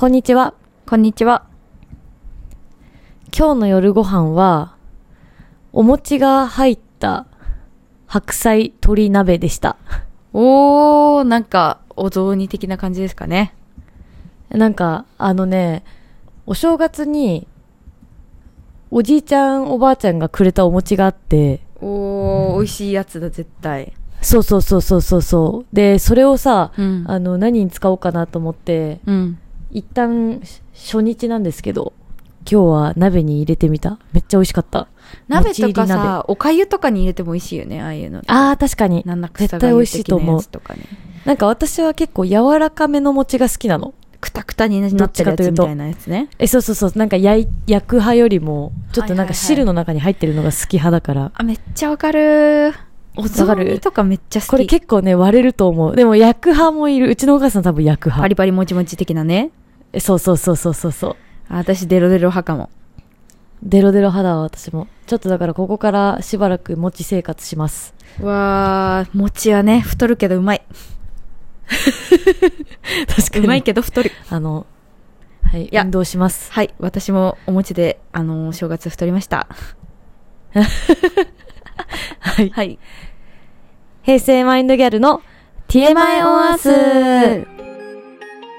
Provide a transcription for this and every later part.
こんにちは。こんにちは。今日の夜ご飯は、お餅が入った白菜鶏鍋でした。おー、なんか、お雑煮的な感じですかね。なんか、あのね、お正月に、おじいちゃんおばあちゃんがくれたお餅があって、おー、美味しいやつだ、絶対。そうそうそうそうそうそう。で、それをさ、うんあの、何に使おうかなと思って、うん。一旦、し初日なんですけど、今日は鍋に入れてみた？めっちゃ美味しかった。鍋とかさ、お粥とかに入れても美味しいよね、ああいうの。あー、確かに。絶対美味しいと思う。とかね。なんか私は結構柔らかめの餅が好きなの。くたくたになってるやつみたいなやつね。え、そうそうそう。なんか焼い焼く派よりも、ちょっとなんかはいはいはい汁の中に入ってるのが好き派だから。あ、めっちゃわかるお雑煮とかめっちゃ好き。これ結構ね、割れると思う。でも焼く派もいる。うちのお母さん多分焼く派。パリパリもちもち的なね。えそうそうそうそうそうそう。あ私、デロデロ派かも。デロデロ派だわ、私も。ちょっとだからここからしばらく餅生活します。わー、餅はね、太るけどうまい。確かに。うまいけど太る。あの、はい、や運動します。はい、私もお餅で、あのー正月太りました。はい。はい。平成マインドギャルの TMI オンアース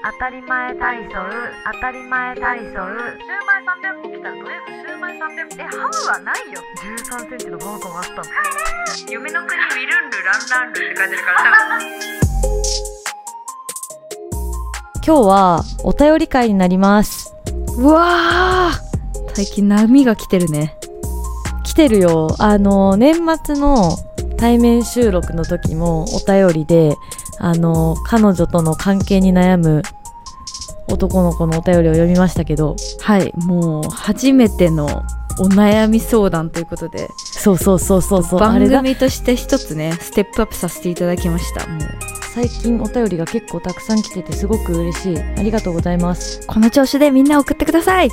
当たり前体操当たり前体操シューマイ300個来たらとりあえずシューマイ300個えハムはないよ1 3センチのバーコンあったの夢の国ウィルンルランランルって書いてるから 今日はお便り会になります。うわー最近波が来てるね。来てるよ。あの、年末の対面収録の時もお便りで、あの、彼女との関係に悩む男の子のお便りを読みましたけど、はい、もう初めてのお悩み相談ということで、そうそうそうそうそう、あ番。組として一つね、ステップアップさせていただきました。もう、最近お便りが結構たくさん来ててすごく嬉しい。ありがとうございます。この調子でみんな送ってください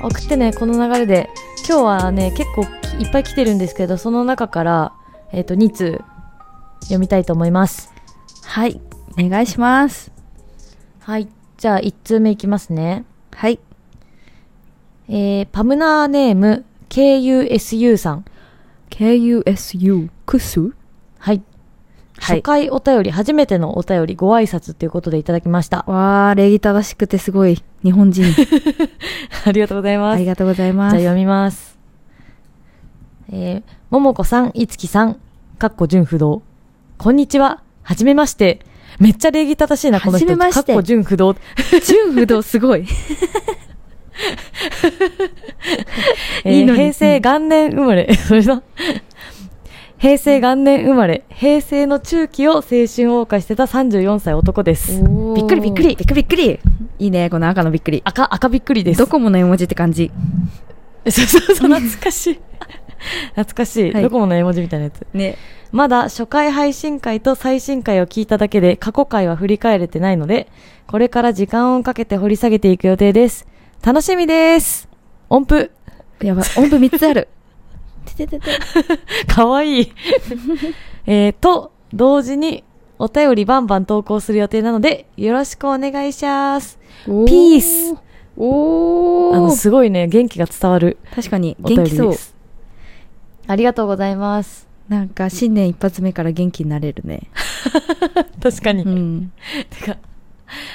送ってね、この流れで。今日はね、結構いっぱい来てるんですけど、その中から、えっ、と、2通読みたいと思います。はい、お願いします。はい。じゃあ、1通目いきますね。はい。えー、パムナーネーム、KUSU さん。KUSU、クス？はい。はい初回お便り、初めてのお便り、ご挨拶ということでいただきました。わー、礼儀正しくてすごい。日本人。ありがとうございます。ありがとうございます。じゃあ読みます。えー、ももこさん、いつきさん、かっこ純不動。こんにちは。はじめまして。めっちゃ礼儀正しいな、この人。はじめましてかっこ純不動。純不動すごい。えーいいのに平成元年生まれ。それだ平成元年生まれ。平成の中期を青春謳歌してた34歳男です。びっくりびっくりびっくりびっくり。いいね、この赤のびっくり。赤、赤びっくりです。ドコモの絵文字って感じ。そうそうそう、懐かしい。懐かしい。はいドコモの絵文字みたいなやつ。ね。まだ初回配信会と最新回を聞いただけで過去回は振り返れてないので、これから時間をかけて掘り下げていく予定です。楽しみです音符やばい、音符3つある。てててて。かわいい えー、と、同時にお便りバンバン投稿する予定なので、よろしくお願いします。ピースおー。あの、すごいね、元気が伝わる確かに、元気そう。ありがとうございます。なんか、新年一発目から元気になれるね。確かに。うん。てか、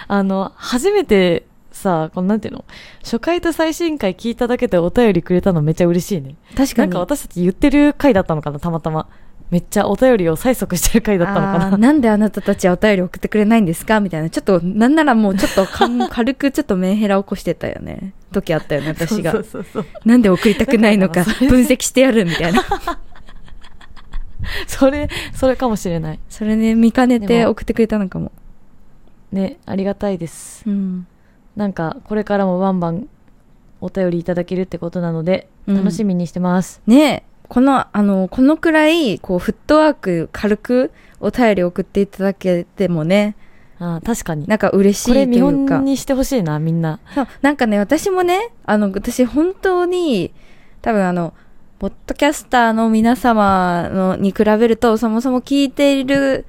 あの、初めてさ、このなんていうの？初回と最新回聞いただけでお便りくれたのめっちゃ嬉しいね。確かに。なんか私たち言ってる回だったのかな、たまたま。めっちゃお便りを催促してる回だったのかな。なんであなたたちはお便り送ってくれないんですか？みたいな。ちょっと、なんならもうちょっと 軽くちょっとメンヘラ起こしてたよね。時あったよね、私が。そうそうそう。なんで送りたくないのか分析してやるみたいな。それ、それかもしれない。それね、見かねて送ってくれたのかも。ね、ありがたいです。うん。なんか、これからもバンバンお便りいただけるってことなので、うん楽しみにしてます。ねえ、この、あの、このくらい、こう、フットワーク軽くお便り送っていただけてもね、あー確かに。なんか嬉しいことれ見いうか本。にしてほしいな、みんな。そうなんかね、私もね、あの、私本当に、多分あの、ポッドキャスターの皆様のに比べると、そもそも聞いている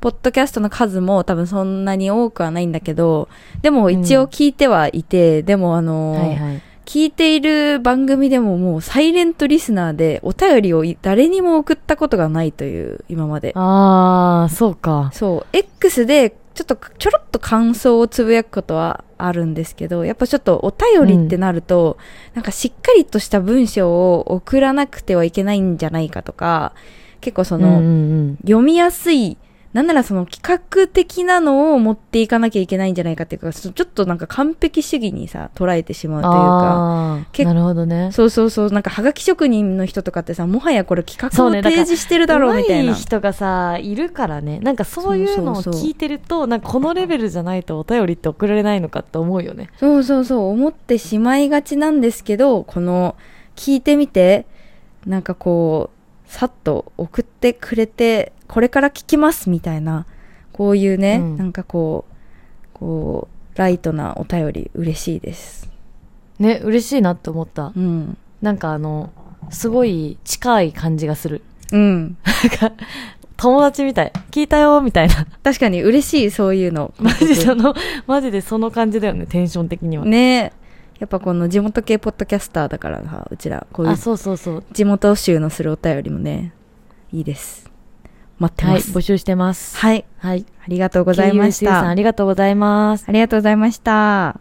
ポッドキャストの数も多分そんなに多くはないんだけど、でも一応聞いてはいて、でもあのーはいはい。聞いている番組でももうサイレントリスナーでお便りを誰にも送ったことがないという今まで。あー、そうか。そう、X でちょっとちょろっと感想をつぶやくことはあるんですけど、やっぱちょっとお便りってなると、なんかしっかりとした文章を送らなくてはいけないんじゃないかとか、結構その、うんうんうん。読みやすい、なんならその企画的なのを持っていかなきゃいけないんじゃないかっていうか、そちょっとなんか完璧主義にさ、捉えてしまうというか、なるほどね。そうそうそう、なんかハガキ職人の人とかってさ、もはやこれ企画を提示してるだろうみたいな。上手人がさいるからねなんかそういうのを聞いてるとなんかこのレベルじゃないとお便りって送られないのかって思うよねそうそうそう、思ってしまいがちなんですけど、この、聞いてみて、なんかこう、さっと送ってくれて、これから聞きますみたいな、こういうね、うんなんかこう、こう、ライトなお便り嬉しいです。ね嬉しいなって思ったうん。なんかあのすごい近い感じがするうん。なんか友達みたい聞いたよみたいな確かに嬉しい、そういうの。マジそのマジでその感じだよねテンション的には、ねやっぱこの地元系ポッドキャスターだからさ、うちら、こういうあそうそうそう地元集のするお便りもね、いいです。待ってはいます。募集してますはい。はいありがとうございまし KUSU さんた。ありがとうございますありがとうございました。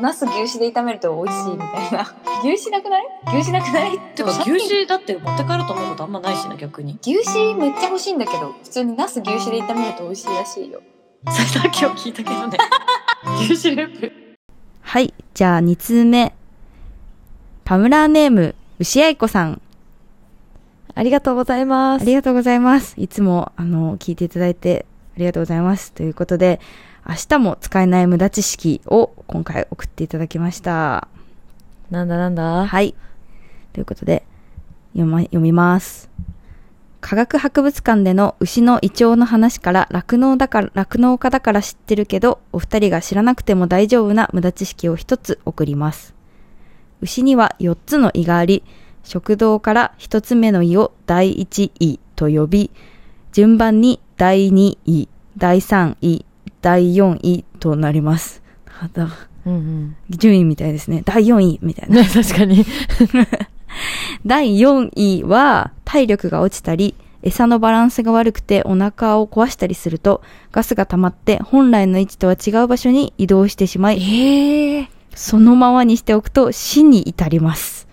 ナス牛脂で炒めると美味しいみたいな。牛脂なくない？牛脂なくない？てか牛脂だって持って帰ろうと思うことあんまないしな逆に牛脂めっちゃ欲しいんだけど、普通にナス牛脂で炒めると美味しいらしいよ。それだけを聞いたけどね 牛脂ループはい。じゃあ2通目。パムラーネーム、牛愛子さん。ありがとうございますありがとうございます。いつも、あの、聞いていただいてありがとうございます。ということで、明日も使えない無駄知識を今回送っていただきました。なんだなんだ？はい。ということで、読ま、読みます。科学博物館での牛の胃腸の話から酪農だから、酪農家だから知ってるけど、お二人が知らなくても大丈夫な無駄知識を一つ送ります。牛には4つの胃があり、食道から1つ目の胃を第1胃と呼び、順番に第2胃、第3胃、第4胃となります。うんうん順位みたいですね。第4位みたいな。ね 確かに第4位は体力が落ちたり、餌のバランスが悪くてお腹を壊したりすると、ガスが溜まって本来の位置とは違う場所に移動してしまい、ええそのままにしておくと死に至ります。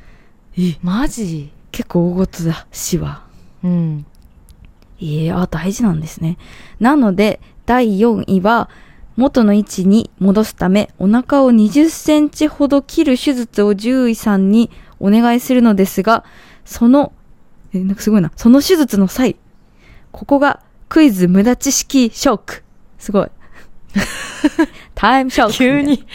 マジ？結構大事だ、死は。うんええあ、大事なんですね。なので、第4位は、元の位置に戻すため、お腹を20センチほど切る手術を獣医さんにお願いするのですが、その、え、なんかすごいな。その手術の際、ここがクイズ無駄知識ショック。すごい。タイムショック。急。に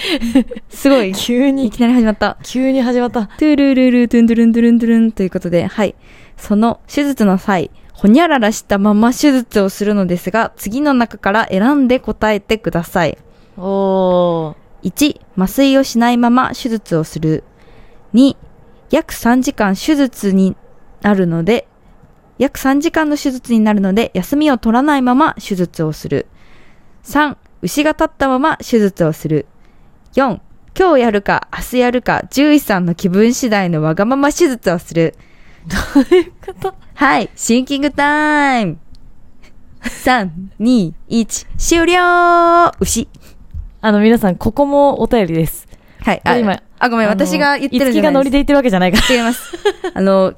すごい。い急にきなり始まった。急に始まったトゥルルルトゥンドゥルンドゥルンドゥルンということで、はい。その手術の際、ほにゃららしたまま手術をするのですが、次の中から選んで答えてください。おー1、麻酔をしないまま手術をする。2、約3時間手術になるので、約3時間の手術になるので、休みを取らないまま手術をする。3、牛が立ったまま手術をする。4、今日やるか明日やるか、獣医さんの気分次第のわがまま手術をする。どういうこと？はい、シンキングタイム !3、2、1、終了牛あの皆さんここもお便りですはい、これ今あ、ごめん、私が言ってるんいつじゃないですきがノリで言ってるわけじゃないから違います。あの、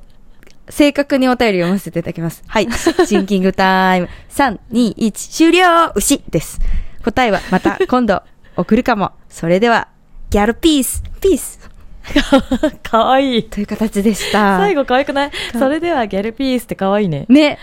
正確にお便り読ませていただきます。はい。シンキングタイム。3、2、1、終了牛です。答えはまた今度送るかも。それでは、ギャルピース、ピース かわいいという形でした。最後可愛くない？それではギャルピースって可愛いねね、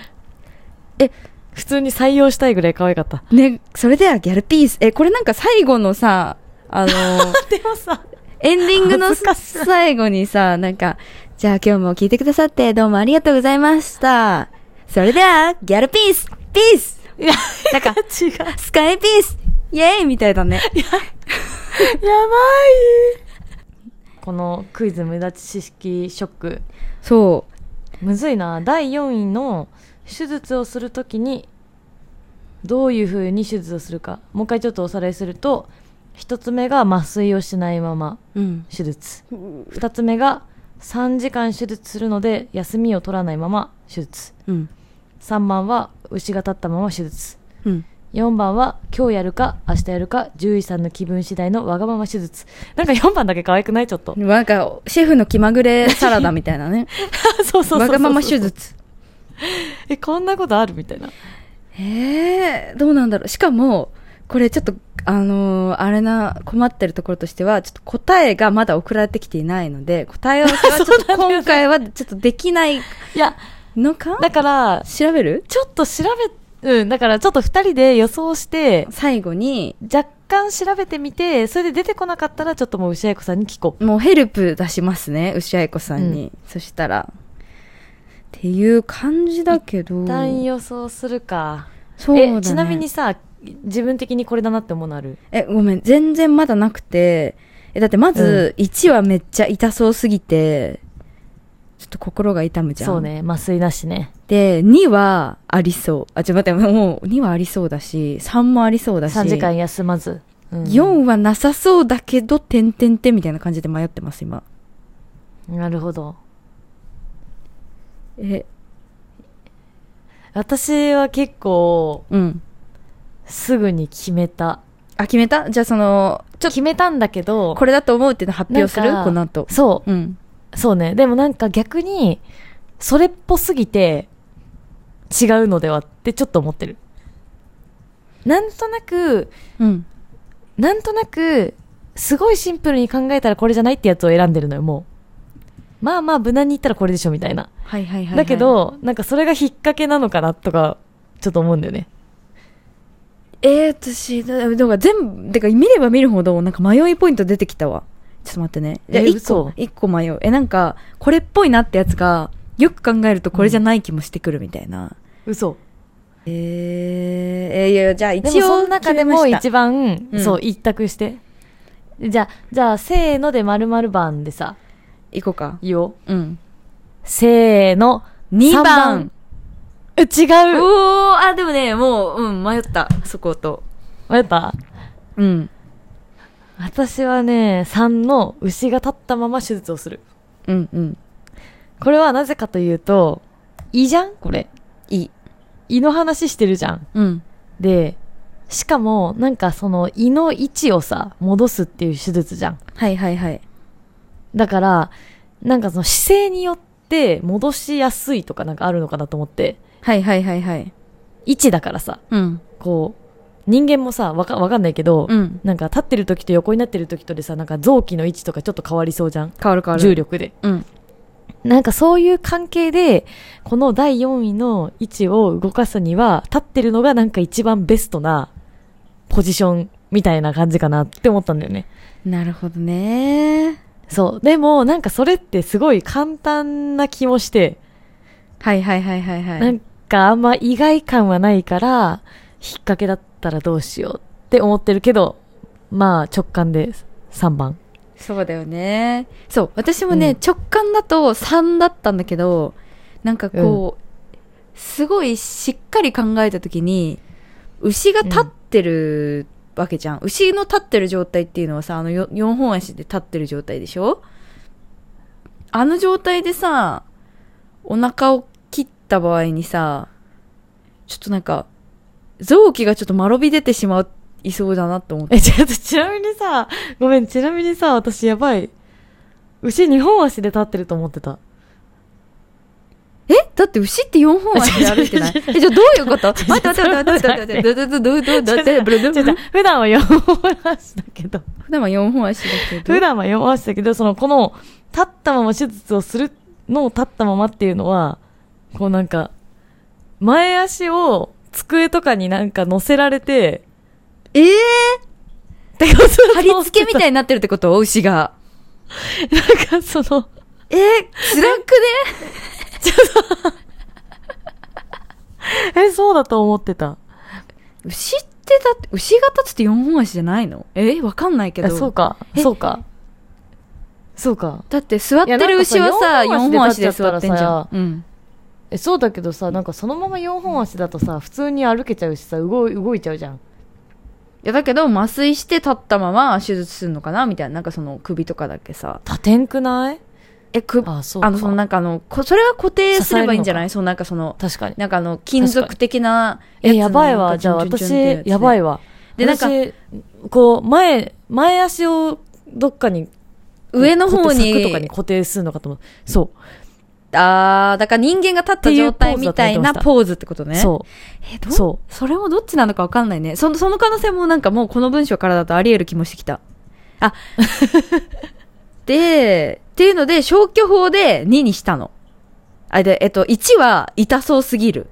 普通に採用したいぐらい可愛かったね、それではギャルピース。え、これなんか最後のさ、あの、でもさエンディングの最後にさ、なんか、じゃあ今日も聞いてくださってどうもありがとうございました。それでは、ギャルピースピース。いやなんか、違う。スカイピースイェーイみたいだね。やばい。このクイズ無駄知識ショック。そむずいな。第4位の手術をするときにどういうふうに手術をするか。もう一回ちょっとおさらいすると一つ目が麻酔をしないままうん。手術。二つ目が3時間手術するので休みを取らないまま手術。うん。3番は牛が立ったまま手術。うん。4番は今日やるか明日やるか獣医さんの気分次第のわがまま手術。なんか4番だけ可愛くない？ちょっと。なんかシェフの気まぐれサラダみたいなね。そうそうそうそう。わがまま手術。えこんなことある？みたいな。えー、どうなんだろう。しかもこれちょっとあのーあれな困ってるところとしてはちょっと答えがまだ送られてきていないので答え合わせは ちょっと今回はちょっとできないいやのか？だから調べる？ちょっと調べうんだからちょっと2人で予想して最後に若干調べてみてそれで出てこなかったらちょっともう牛愛子さんに聞こう。もうヘルプ出しますね牛愛子さんに、そしたら。っていう感じだけど。一旦予想するか。そうだ、ね、えちなみにさ自分的にこれだなって思うのある？え、ごめん、全然まだなくて、え、だってまず、1はめっちゃ痛そうすぎて、ちょっと心が痛むじゃん。そう。ね麻酔なしねで、2はありそう。あ、ちょ、待って、もう2はありそうだし、3もありそうだし。3時間休まず、うん4はなさそうだけど、てんてんてんみたいな感じで迷ってます、今。なるほどえ、私は結構うん。すぐに決めた。あ、決めた？じゃあその、ちょっ決めたんだけどと、これだと思うっていうの発表する？なんかこの後。そう。ん。うそうね。でもなんか逆にそれっぽすぎて違うのではってちょっと思ってる。なんとなくうん。なんとなくすごいシンプルに考えたらこれじゃないってやつを選んでるのよもう。まあまあ無難に言ったらこれでしょみたいな。はいはいはい、はい。だけ、どなんかそれが引っ掛けなのかなとかちょっと思うんだよねえー、私、だだから全部、てか見れば見るほど、なんか迷いポイント出てきたわ。ちょっと待ってね。じゃ個、一個迷う。え、なんか、これっぽいなってやつが、よく考えるとこれじゃない気もしてくるみたいな。嘘えー、えーいや、じゃあ一応、その中でも一番。番、うんそう一択してじゃあじゃあせーので〇〇番でさ行こうか。いいようん。せーの2 3番。え違うおー、あ、でもね、もう、うん、迷った。そこと。迷った？うん。私はね3の牛が立ったまま手術をするうん、うん。これはなぜかというと胃じゃん？これいい。胃の話してるじゃんうん。でしかもなんかその胃の位置をさ戻すっていう手術じゃんはいはいはい。だからなんかその姿勢によって戻しやすいとかなんかあるのかなと思ってはいはいはいはい。位置だからさうん。こう人間もさわかわかんないけど、うん。なんか立ってる時と横になってる時とでさなんか臓器の位置とかちょっと変わりそうじゃん？変わる変わる。重力でうん。なんかそういう関係でこの第4位の位置を動かすには立ってるのがなんか一番ベストなポジションみたいな感じかなって思ったんだよねなるほどね。そうでもなんかそれってすごい簡単な気もして、はいはいはいはいはい。なんかあんま意外感はないから引っ掛けだったらどうしようって思ってるけどまあ直感で3番。そうだよね。そう、私もね、うん。直感だと3だったんだけど、なんかこう、すごいしっかり考えたときに、牛が立ってるわけじゃん。牛の立ってる状態っていうのはさ、あのよ4本足で立ってる状態でしょ？あの状態でさ、お腹を切った場合にさ、ちょっとなんか、臓器がちょっと間延び出てしまいそうだなと思って。え、ちょっとちなみにさ、ごめん、ちなみにさ、私やばい。牛2本足で立ってると思ってた。え？だって牛って4本足で歩いてない？え、じゃあどういうこと？待って待って待って待って待って待って待って待って待って待って普段は4本足だけど、普段は4本足だけど。普段は4本足だけど、その、この、立ったまま手術をするのを立ったままっていうのは、こうなんか、前足を机とかになんか乗せられて、えー、ってこと貼り付けみたいになってるってこと？牛が。い。なんかその、えー、辛くえ、そうだと思ってた。ね牛ってだって、牛が立つって4本足じゃないの？えわかんないけえど。そうか、え？そうか。そうか。だって座ってる牛はさ、4本足で座ってんじゃん。うん。えそうだけどさなんかそのまま4本足だとさ普通に歩けちゃうしさ動い動いちゃうじゃん。いやだけど麻酔して立ったまま手術するのかな？みたいななんかその首とかだけさ。立てんくない？えくあそうか。あのそのなんかあのこそれは固定すればいいんじゃない？そうなんかその確かに。なんかあの金属的なえやばいわ。じゃあ私やばいわ。わでなんか私こう前前足をどっかに上の方に柵とかに固定するのかと思う。そうあーだから人間が立った状態みたいなっていうポーズってことね。そえどう？そう。それもどっちなのかわかんないね。そのその可能性もなんかもうこの文章からだとあり得る気もしてきた。あ。でっていうので消去法で2にしたの。あでえっと1は痛そうすぎる。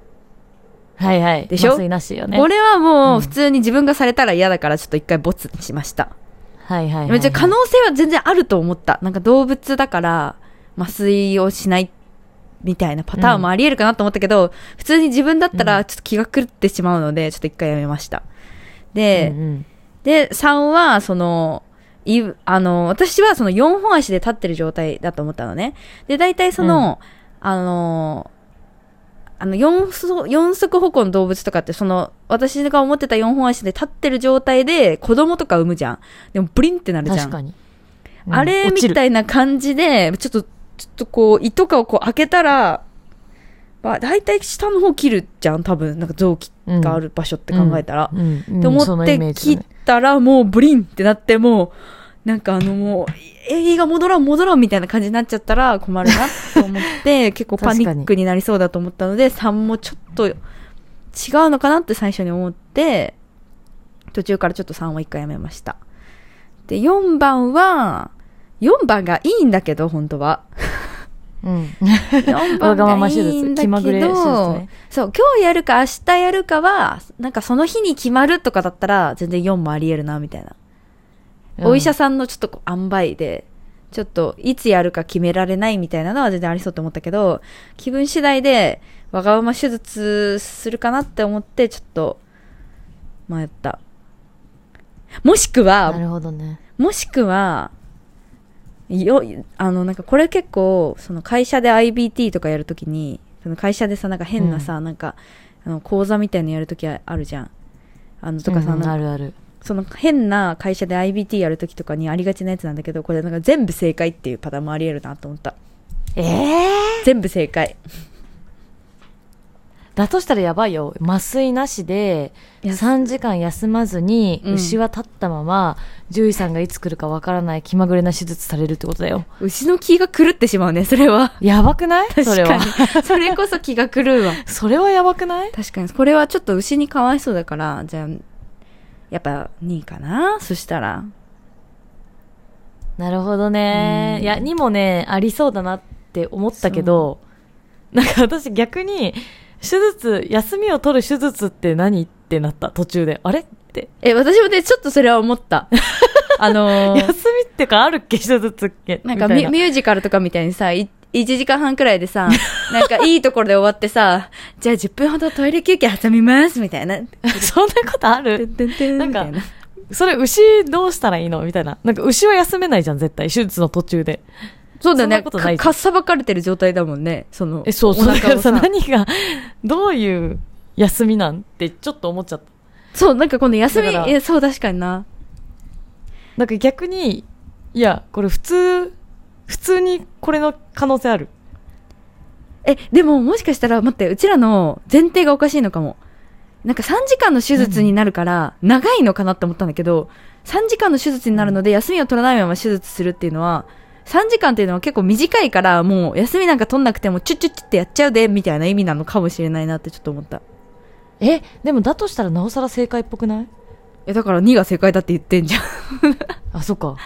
はいはい。でしょ？麻酔なしよね。これはもううん普通に自分がされたら嫌だからちょっと一回ボツにしました。はいはいはい、でもじゃあ可能性は全然あると思った。なんか動物だから麻酔をしないみたいなパターンもあり得るかなと思ったけど、普通に自分だったらちょっと気が狂ってしまうので、ちょっと一回やめました。で、うんうんで、3は、その、いあの、私はその4本足で立ってる状態だと思ったのね。で、大体その、あの、あの四足、四足歩行の動物とかって、その、私が思ってた4本足で立ってる状態で子供とか産むじゃん。でも、ブリンってなるじゃん。確かに、うんあれみたいいな感じで、ちょっと、ちょっとこう、胃とかをこう開けたら、まあ、大体下の方切るじゃん、多分。なんか臓器がある場所って考えたら。うん。うん。って思って切ったらもうブリンってなってもうなんかあのもう映画戻らん戻らんみたいな感じになっちゃったら困るなと思って 結構パニックになりそうだと思ったので3もちょっと違うのかなって最初に思って途中からちょっと3は1回やめました。で4番は4番がいいんだけど本当は。うん。4番わがいいんだけ気まぐれ手術ど、ね。そう、今日やるか明日やるかは、なんかその日に決まるとかだったら、全然4もあり得るな、みたいな。お医者さんのちょっとこう塩梅で、ちょっといつやるか決められないみたいなのは全然ありそうと思ったけど、気分次第でわがまま手術するかなって思って、ちょっと迷った。もしくは、なるほどね。もしくは、よ、あの、なんかこれ結構、その会社で IBT とかやるときに、その会社でさ、なんか変なさ、なんか、あの、講座みたいのやるときあるじゃん。あの、とかさ、うんあるあるその変な会社で IBT やるときとかにありがちなやつなんだけど、これなんか全部正解っていうパターンもあり得るなと思った。ええ全部正解。だとしたらやばいよ。麻酔なしでや3時間休まずにうん。牛は立ったまま、獣医さんがいつ来るかわからない気まぐれな手術されるってことだよ。牛の気が狂ってしまうね、それは。やばくない？確それは。それこそ気が狂うわ。それはやばくない？確かに、これはちょっと牛にかわいそうだから、じゃあ、やっぱ2位かな？そしたら。なるほどね。うん。いやにもねありそうだなって思ったけどなんか私逆に手術休みを取る手術って何ってなった途中であれってえ、私もね、ちょっとそれは思った。あの休みー、ってかあるっけ？手術っけ？なんかミミュージカルとかみたいにさ、い1時間半くらいでさ、なんかいいところで終わってさ、じゃあ10分ほどトイレ休憩挟みます、みたいな。そんなことある？なんかそれ牛どうしたらいいの？みたいな。なんか牛は休めないじゃん、絶対。手術の途中で。そうだよね。かかっさばかれてる状態だもんね。その、え、そうそう。お腹をだからさ、何が、どういう休みなんってちょっと思っちゃった。そう、なんかこの休み、え、そう確かにな。なんか逆に、いや、これ普通、普通にこれの可能性ある。え、でももしかしたら、待って、うちらの前提がおかしいのかも。なんか3時間の手術になるから、長いのかなって思ったんだけど、3時間の手術になるので、休みを取らないまま手術するっていうのは、3時間っていうのは結構短いから、もう休みなんか取んなくても、チュッチュッチュってやっちゃうで、みたいな意味なのかもしれないなってちょっと思った。え、でもだとしたらなおさら正解っぽくない？え、だから2が正解だって言ってんじゃん。あ、そっか。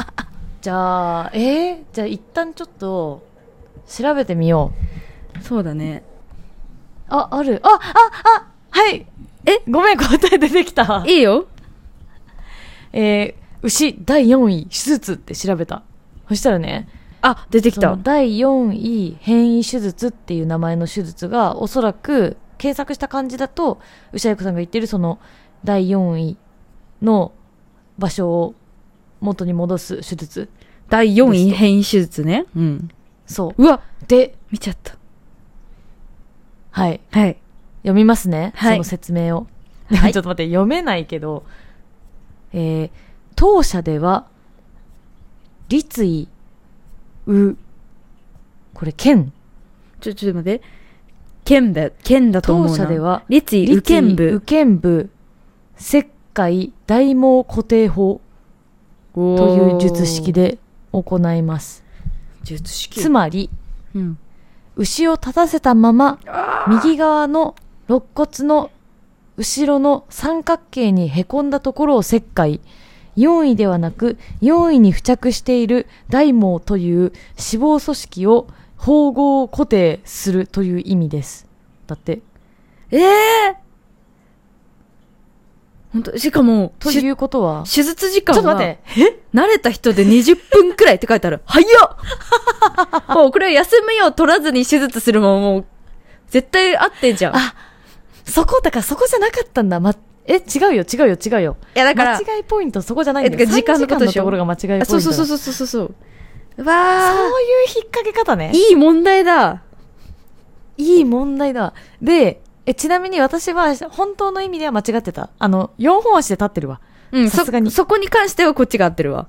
じゃあ、えーじゃあ一旦ちょっと、調べてみよう。そうだね。あ、ある。あ、あ、あ、はい。え、ごめん、答え出てきた。いいよ。えー牛第4位手術って調べた。そしたらね、あ、出てきた。第4位変異手術っていう名前の手術がおそらく検索した感じだと牛役さんが言ってるその第4位の場所を元に戻す手術第4位変異手術ね。うん。そううわ、で見ちゃった。はい。はい。読みますね。はいその説明を。はい ちょっと待って、読めないけど、えー、当社では、立位、う、これ、剣。ちょ、ちょっと待って。剣だ、剣だと思うな。当社では、立位、右剣右部。剣部、石灰、大毛固定法とという術式。で行います。術式つまり、うん。牛を立たせたまま、右側の肋骨の後ろの三角形にへこんだところを切開。4位ではなく、4位に付着している大毛という脂肪組織を縫合固定するという意味です。だって。ええ本当しかも、しということは、手術時間は、ちょっと待って。慣れた人で20分くらいって書いてある。早っ もうこれ休みを取らずに手術するもん、もう、絶対合ってんじゃん。いあ、そこ、だからそこじゃなかったんだ。ま、え、違うよ、違うよ、違うよ。や、だから、間違いポイントそこじゃないんだよ。時間のことでしょ？3時間のところが間違いポイントそうそうそうそうそうそう。うわそういう引っ掛け方ねー。。いい問題だ。いい問題だ。で、え、ちなみに私は本当の意味では間違ってた。あの、4本足で立ってるわ。うん、さすがにそ、そこに関してはこっちが合ってるわ。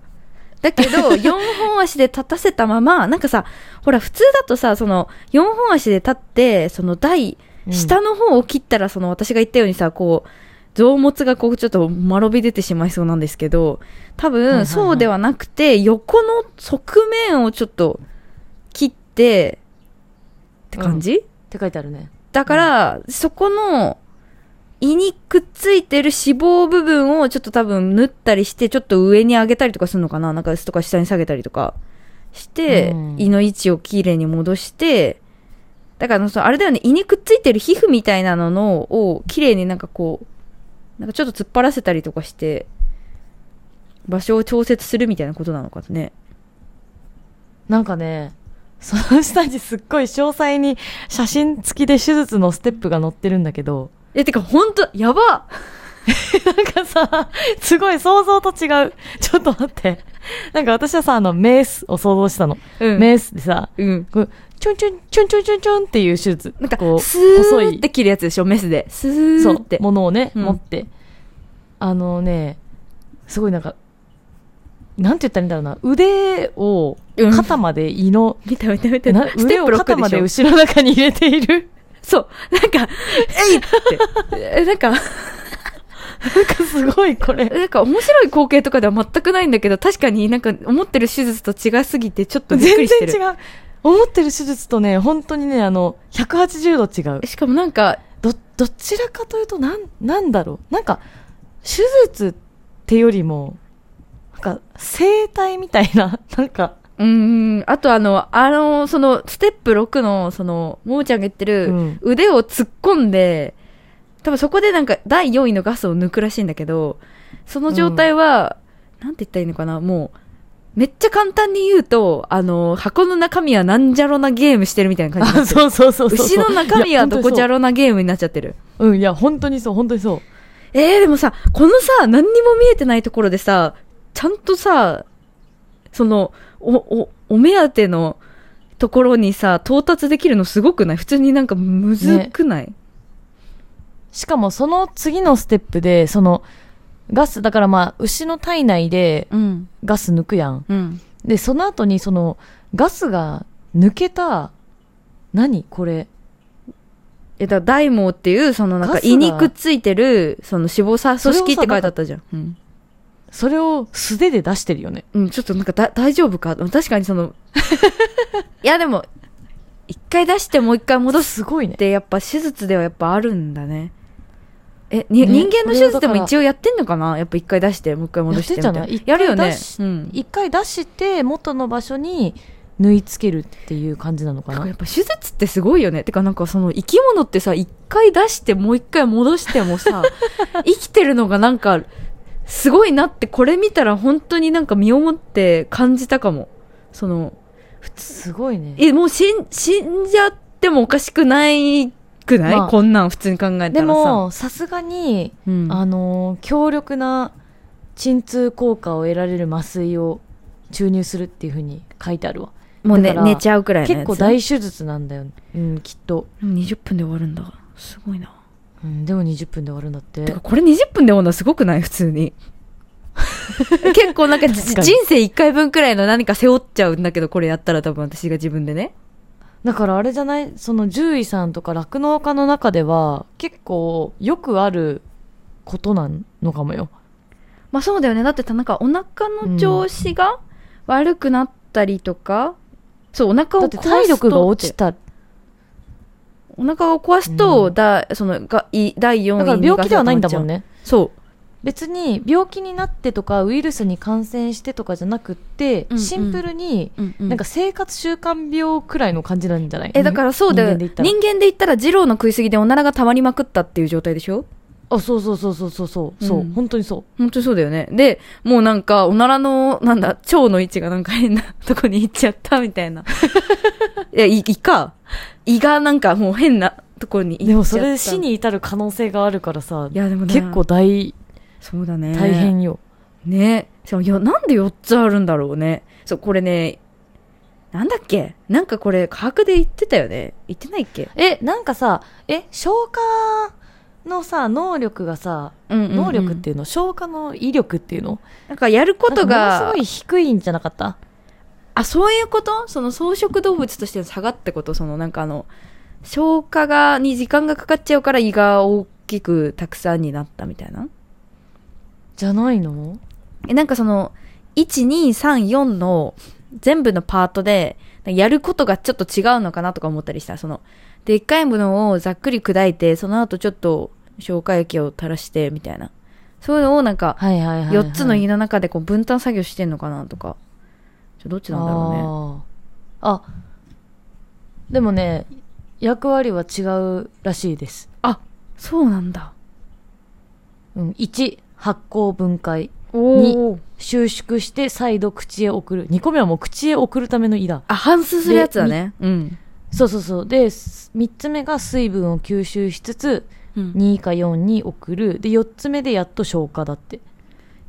だけど、4本足で立たせたまま、なんかさ、ほら、普通だとさ、その、4本足で立って、その台、うん下の方を切ったら、その、私が言ったようにさ、こう、臓物がこう、ちょっと丸び出てしまいそうなんですけど、多分、そうではなくて、横の側面をちょっと切って、って感じ、って書いてあるね。だから、そこの、胃にくっついてる脂肪部分をちょっと多分縫ったりして、ちょっと上に上げたりとかするのかな？なんか、とか下に下げたりとか。して、うん。胃の位置をきれいに戻して、だからあの、そうあれだよね、胃にくっついてる皮膚みたいなののをきれいになんかこう、なんかちょっと突っ張らせたりとかして、場所を調節するみたいなことなのかね。なんかね、その下にすっごい詳細に写真付きで手術のステップが載ってるんだけど、え、てかほんと、やばなんかさ、すごい想像と違う。ちょっと待って。なんか私はさ、あの、メースを想像したの。うん。メースでさ、うん。こうちょんちょん、ちょんちょんちょんちょんっていう手術。なんか、こう、スー細いって切るやつでしょ、メスで。スそうーって。、ものをね、うん持って。あのね、すごいなんか、なんて言ったらいいんだろうな、腕をうん肩まで胃の、見た見た見た。腕を肩ま6で後ろの中に入れている。そう。なんか、えいって。えなんか、なんかすごいこれ。なんか面白い光景とかでは全くないんだけど、確かになんか思ってる手術と違いすぎてちょっとびっく全りしてる。然違う。思ってる手術とね、本当にね、あの、180度違う。しかもなんか、ど、どちらかというと、なん、なんだろう。なんか、手術ってよりも、なんか、生体みたいな、なんか、うーん、あとあの、あの、その、ステップ6の、その、ももちゃんが言ってる、うん腕を突っ込んで、多分そこでなんか、第4位のガスを抜くらしいんだけど、その状態は、なんて言ったらいいのかな、もう、めっちゃ簡単に言うと、あの、箱の中身はなんじゃろなゲームしてるみたいな感じになあ、ってる。そうそうそうそう。牛の中身はどこじゃろろなゲームになっちゃってる。うん、いや、本当にそう、本当にそう。えー、でもさ、このさ、何にも見えてないところでさ、ちゃんとさ、その、お、お、お目当てのところにさ、到達できるのすごくない？普通になんかむずくない、しかもその次のステップで、その、ガス、だからまあ、牛の体内でうん。ガス抜くやん。うん。で、その後にその、ガスが抜けた、何？これ。え、だ大毛っていう、そのなんか胃にくっついてる、その脂肪さ組織って書いてあったじゃん。うん。それを素手で出してるよね。うん、ちょっとなんかだ大丈夫か？確かにその、いやでも、一回出してもう一回戻すすごいねっ。てやっぱ手術ではやっぱあるんだね。え、にね人間の手術でも一応やってんのかな？やっぱ一回出してもう一回戻してみたいな。やるよね一回出。しうん。一回出して、元の場所に縫い付けるっていう感じなのかな？やっ。ぱ手術ってすごいよね。てかなんかその生き物ってさ、一回出してもう一回戻してもさ、生きてるのがなんか、すごいなってこれ見たら本当になんか身をもって感じたかも。その、すごいね。え、もう死ん、死んじゃってもおかしくないくない、まあ。こんなん普通に考えたらさ。でも、さすがに、うん、あのー強力な鎮痛効果を得られる麻酔を注入するっていうふうに書いてあるわ。もうね寝ちゃうくらい結構大手術なんだよ、うん、きっと、でも20分で終わるんだすごいな。うん、でも20分で終わるんだって。てかこれ20分で終わるのすごくない？普通に。結構なんか人生1回分くらいの何か背負っちゃうんだけどこれやったら多分私が自分でねだからあれじゃないその獣医さんとか酪農家の中では結構よくあることなのかもよ。まあそうだよね。だってなんかお腹の調子が悪くなったりとか、そうお腹をだって体力が落ちた。たお腹を壊すと、うん。だそのがい第4位だから病気ではないんだもんね。そ別に病気になってとかウイルスに感染してとかじゃなくって、うんうん。シンプルにう、うんうん。なんか生活習慣病くらいの感じなんじゃない？えだからそうだよ。人間で言ったら。人間で言ったら二郎の食いすぎでおならが溜まりまくったっていう状態でしょ？あそうそうそうそうそうそう、そう。うん。本当にそう。本当にそうだよね。でもうなんかおならのなんだ腸の位置がなんか変なとこに行っちゃったみたいな。いや胃胃か。胃がなんかもう変なところに行っちゃった。でもそれで死に至る可能性があるからさいやでもね結構大そうだね。大変よ、ね。しかもいやなんで4つあるんだろうね。そうこれねなんだっけ？なんかこれ科学で言ってたよね。言ってないっけ、えなんかさえ消化のさ能力がさ、うんうんうん。能力っていうの？消化の威力っていうの？なんかやることがすごい低いんじゃなかった？あそういうこと？その草食動物としての差がってこと？そのなんかあの消化がに時間がかかっちゃうから胃が大きくたくさんになったみたいな？じゃないの？えなんかその1234の全部のパートでやることがちょっと違うのかなとか思ったりした。そのでっかいものをざっくり砕いてその後ちょっと消化液を垂らしてみたいな。そういうのをなんかはいはいはい、はい、4つの胃の中でこう分担作業してんのかなとか。どっちなんだろうね。ねあでもね役割は違うらしいです、そうなんだ。うん、1発酵分解おお収縮して再度口へ送る。2個目はもう口へ送るための胃だ。あ反数するやつだね。うん、そうそうそう。で3つ目が水分を吸収しつつうん、2か4に送る。で4つ目でやっと消化だって。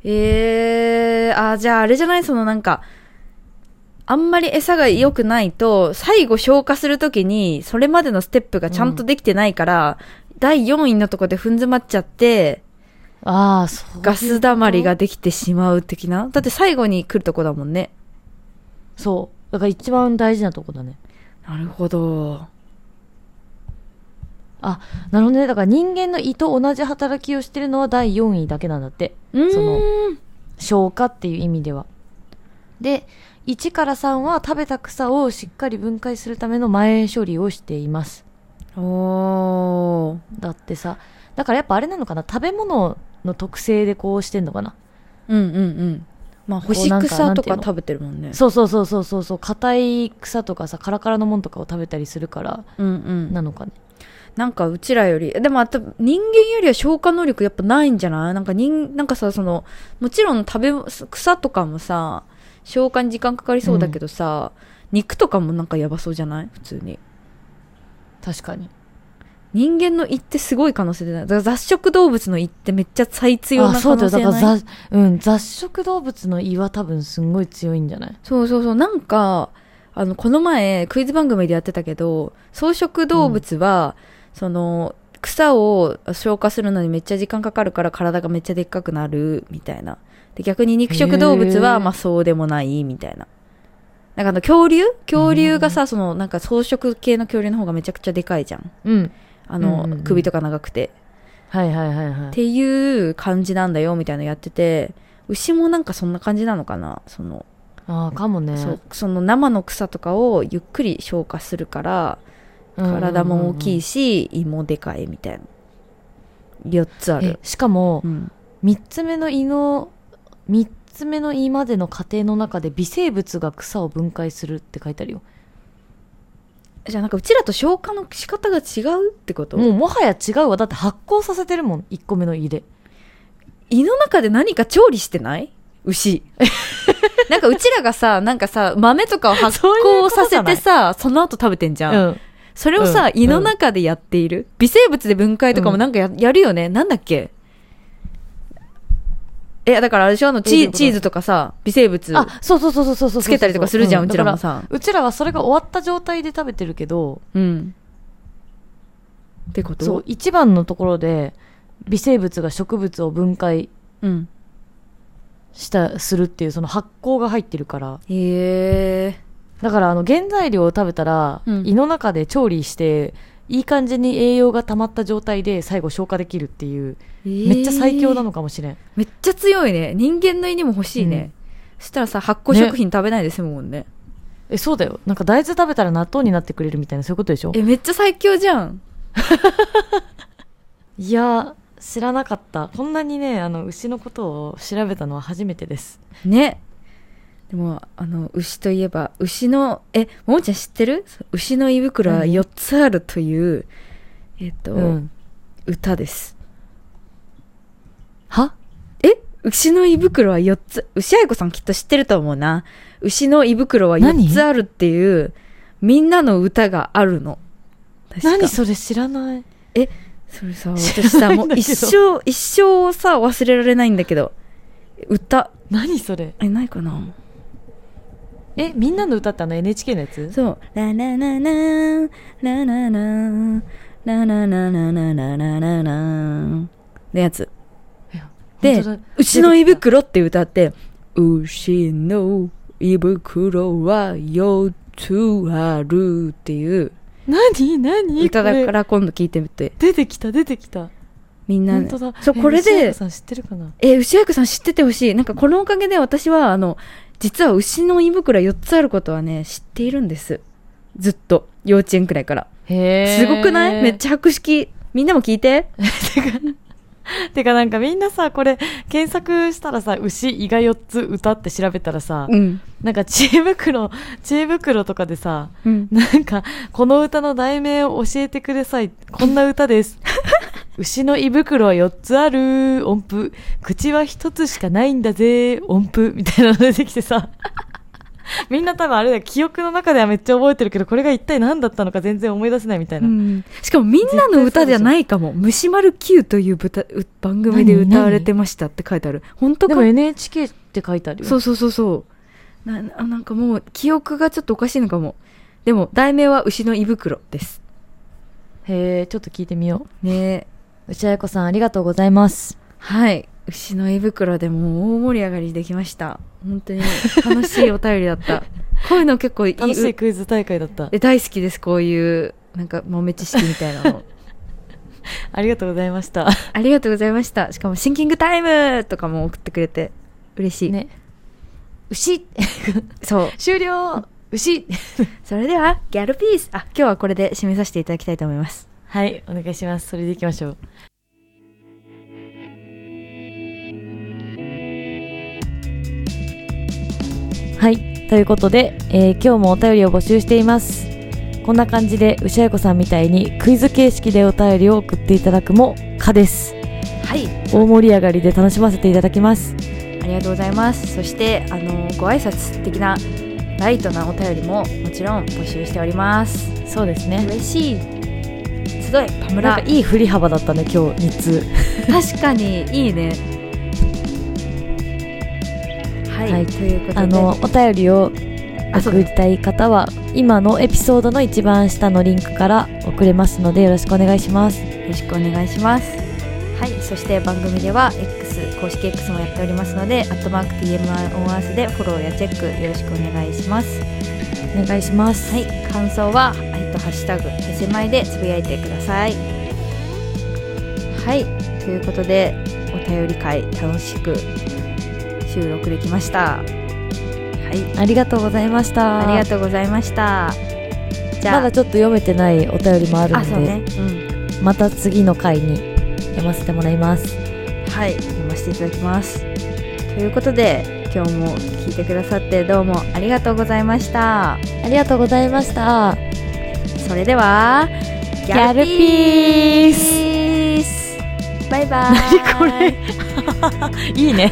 えー、あじゃああれじゃない？そのなんかあんまり餌が良くないと最後消化するときにそれまでのステップがちゃんとできてないから、第4位のとこで踏ん詰まっちゃってああそう。ガス溜まりができてしまう的な？だって最後に来るとこだもんね。そう。だから一番大事なとこだね。なるほど。あなるほどね。だから人間の胃と同じ働きをしてるのは第4位だけなんだって。その消化っていう意味では。で1から3は食べた草をしっかり分解するための前処理をしています。おー。だってさだからやっぱあれなのかな？食べ物の特性でこうしてんのかな。うんうんうん。まあ干し草とか食べてるもんね。そうそうそうそうそうそう。硬い草とかさカラカラのもんとかを食べたりするからうんうん。なのかね。なんかうちらより、でもあと人間よりは消化能力やっぱないんじゃない？なんか人、なんかさ、その、もちろん食べ、草とかもさ、消化に時間かかりそうだけどさ、肉とかもなんかやばそうじゃない？普通に。確かに人間の胃ってすごい可能性でない。だから雑食動物の胃ってめっちゃ最強なあそうだよ可能性ない？だから雑,、うん、雑食動物の胃は多分すんごい強いんじゃない？そうそうそう。なんか、あの、この前、クイズ番組でやってたけど、草食動物は、その、草を消化するのにめっちゃ時間かかるから体がめっちゃでっかくなる、みたいな。で、逆に肉食動物は、まあそうでもない、みたいな。なんかあの、恐竜？恐竜がさ、その、なんか草食系の恐竜の方がめちゃくちゃでかいじゃん。うんあの、うんうんうん。首とか長くて。はいはいはいはい。っていう感じなんだよ、みたいなのやってて、牛もなんかそんな感じなのかな？その、ああかもね。そうその生の草とかをゆっくり消化するから体も大きいし、し、胃もでかいみたいな。4つあえる、しかもうん、3つ目の胃の3つ目の胃までの過程の中で微生物が草を分解するって書いてあるよじゃあなんかうちらと消化の仕方が違うってこと？もうもはや違うわ。だって発酵させてるもん。1個目の胃で。胃の中で何か調理してない？牛。なんかうちらがさなんかさ豆とかを発酵させてさその後食べてんじゃん、うん。それをさ、うん。胃の中でやっている？微生物で分解とかもなんかや,、やるよね。なんだっけ？えだからあれでしょ？あのチチーズとかさ微生物あそうそうそうそうそうそうつけたりとかするじゃんうちらも。ださ。うちらはそれが終わった状態で食べてるけどうんってこと？そう一番のところで微生物が植物を分解うん。したするっていうその発酵が入ってるから。へえ。だからあの原材料を食べたら、うん。胃の中で調理していい感じに栄養が溜まった状態で最後消化できるっていうめっちゃ最強なのかもしれん、めっちゃ強いね。人間の胃にも欲しいね、そしたらさ発酵食品食べないで済むもんね。えそうだよ。なんか大豆食べたら納豆になってくれるみたいなそういうことでしょ？えめっちゃ最強じゃん。いや知らなかった。こんなにねあの牛のことを調べたのは初めてです。ね。でもあの牛といえば牛のえももちゃん知ってる？牛の胃袋は何4つあるというえっと、うん。歌ですは？え？牛の胃袋は4つ。牛愛子さんきっと知ってると思うな。牛の胃袋は4何？つあるっていうみんなの歌があるの。何それ知らない。それさ私さもう一生一生さ忘れられないんだけど。歌。何それ？えないかな？えみんなの歌ってあの NHK のやつ？そう。ラララララララララララララララララのやつ。で牛の胃袋って歌って、牛の胃袋は4つあるっていう何？何？歌だから今度聞いてみて。出てきた出てきたみんな、本当だそう、えこれで牛山、さん知ってるかな？え、牛役さん知っててほしい。なんかこのおかげで私は、あの、実は牛の胃袋4つあることはね、知っているんです。ずっと。幼稚園くらいから。へすごくない？めっゃちゃ博識。みんなも聞いて。てかなんかみんなさこれ検索したらさ牛胃が4つ歌って調べたらさ、うん。なんか知恵袋 知恵袋とかでさうん。なんかこの歌の題名を教えてください。こんな歌です。牛の胃袋は4つある。音符。口は1つしかないんだぜ。音符。みたいなの出てきてさ みんな多分あれだよ記憶の中ではめっちゃ覚えてるけどこれが一体何だったのか全然思い出せないみたいな、しかもみんなの歌じゃないかも。虫丸 Q という歌う番組で歌われてましたって書いてある。本当か？でも NHK って書いてあるよそうそうそうそう。な、あなんかもう記憶がちょっとおかしいのかも。でも題名は牛の胃袋です。へえちょっと聞いてみよねう内彩子さんありがとうございますはい。牛の胃袋でもう大盛り上がりできました。本当に楽しいお便りだった。こういうの結構いい。楽しいクイズ大会だったえ大好きです、こういう、なんか豆知識みたいなの。ありがとうございましたありがとうございました。しかもシンキングタイムとかも送ってくれて嬉しい。ね牛 そう。終了牛それでは、ギャルピース。あ、今日はこれで締めさせていただきたいと思います。はいお願いしますそれでいきましょうはいということで、えー今日もお便りを募集していますこんな感じで牛彩子さんみたいにクイズ形式でお便りを送っていただくも可ですはい。大盛り上がりで楽しませていただきますありがとうございます。そして、あの、ご挨拶的なライトなお便りももちろん募集しております。そうですね嬉しい。すごい、パムラ。いい振り幅だったね今日3つ確かに、いいね。はい、はいということで。あのお便りを送りたい方は今のエピソードの一番下のリンクから送れますのでよろしくお願いしますよろしくお願いします。はい、そして番組では X 公式 X もやっておりますので、アットマーク TMR オンアースでフォローやチェックよろしくお願いします。お願いしますはい、感想はえっとハッシュタグへせまいでつぶやいてください。はい、ということでお便り会楽しく収録できました。はい、ありがとうございましたありがとうございました。じゃあ、まだちょっと読めてないお便りもあるので、ね。うん。また次の回に読ませてもらいますはい、読ませていただきます。ということで、今日も聞いてくださってどうもありがとうございました。ありがとうございましたそれでは、ギャルピーススバイバイ何これ？いいね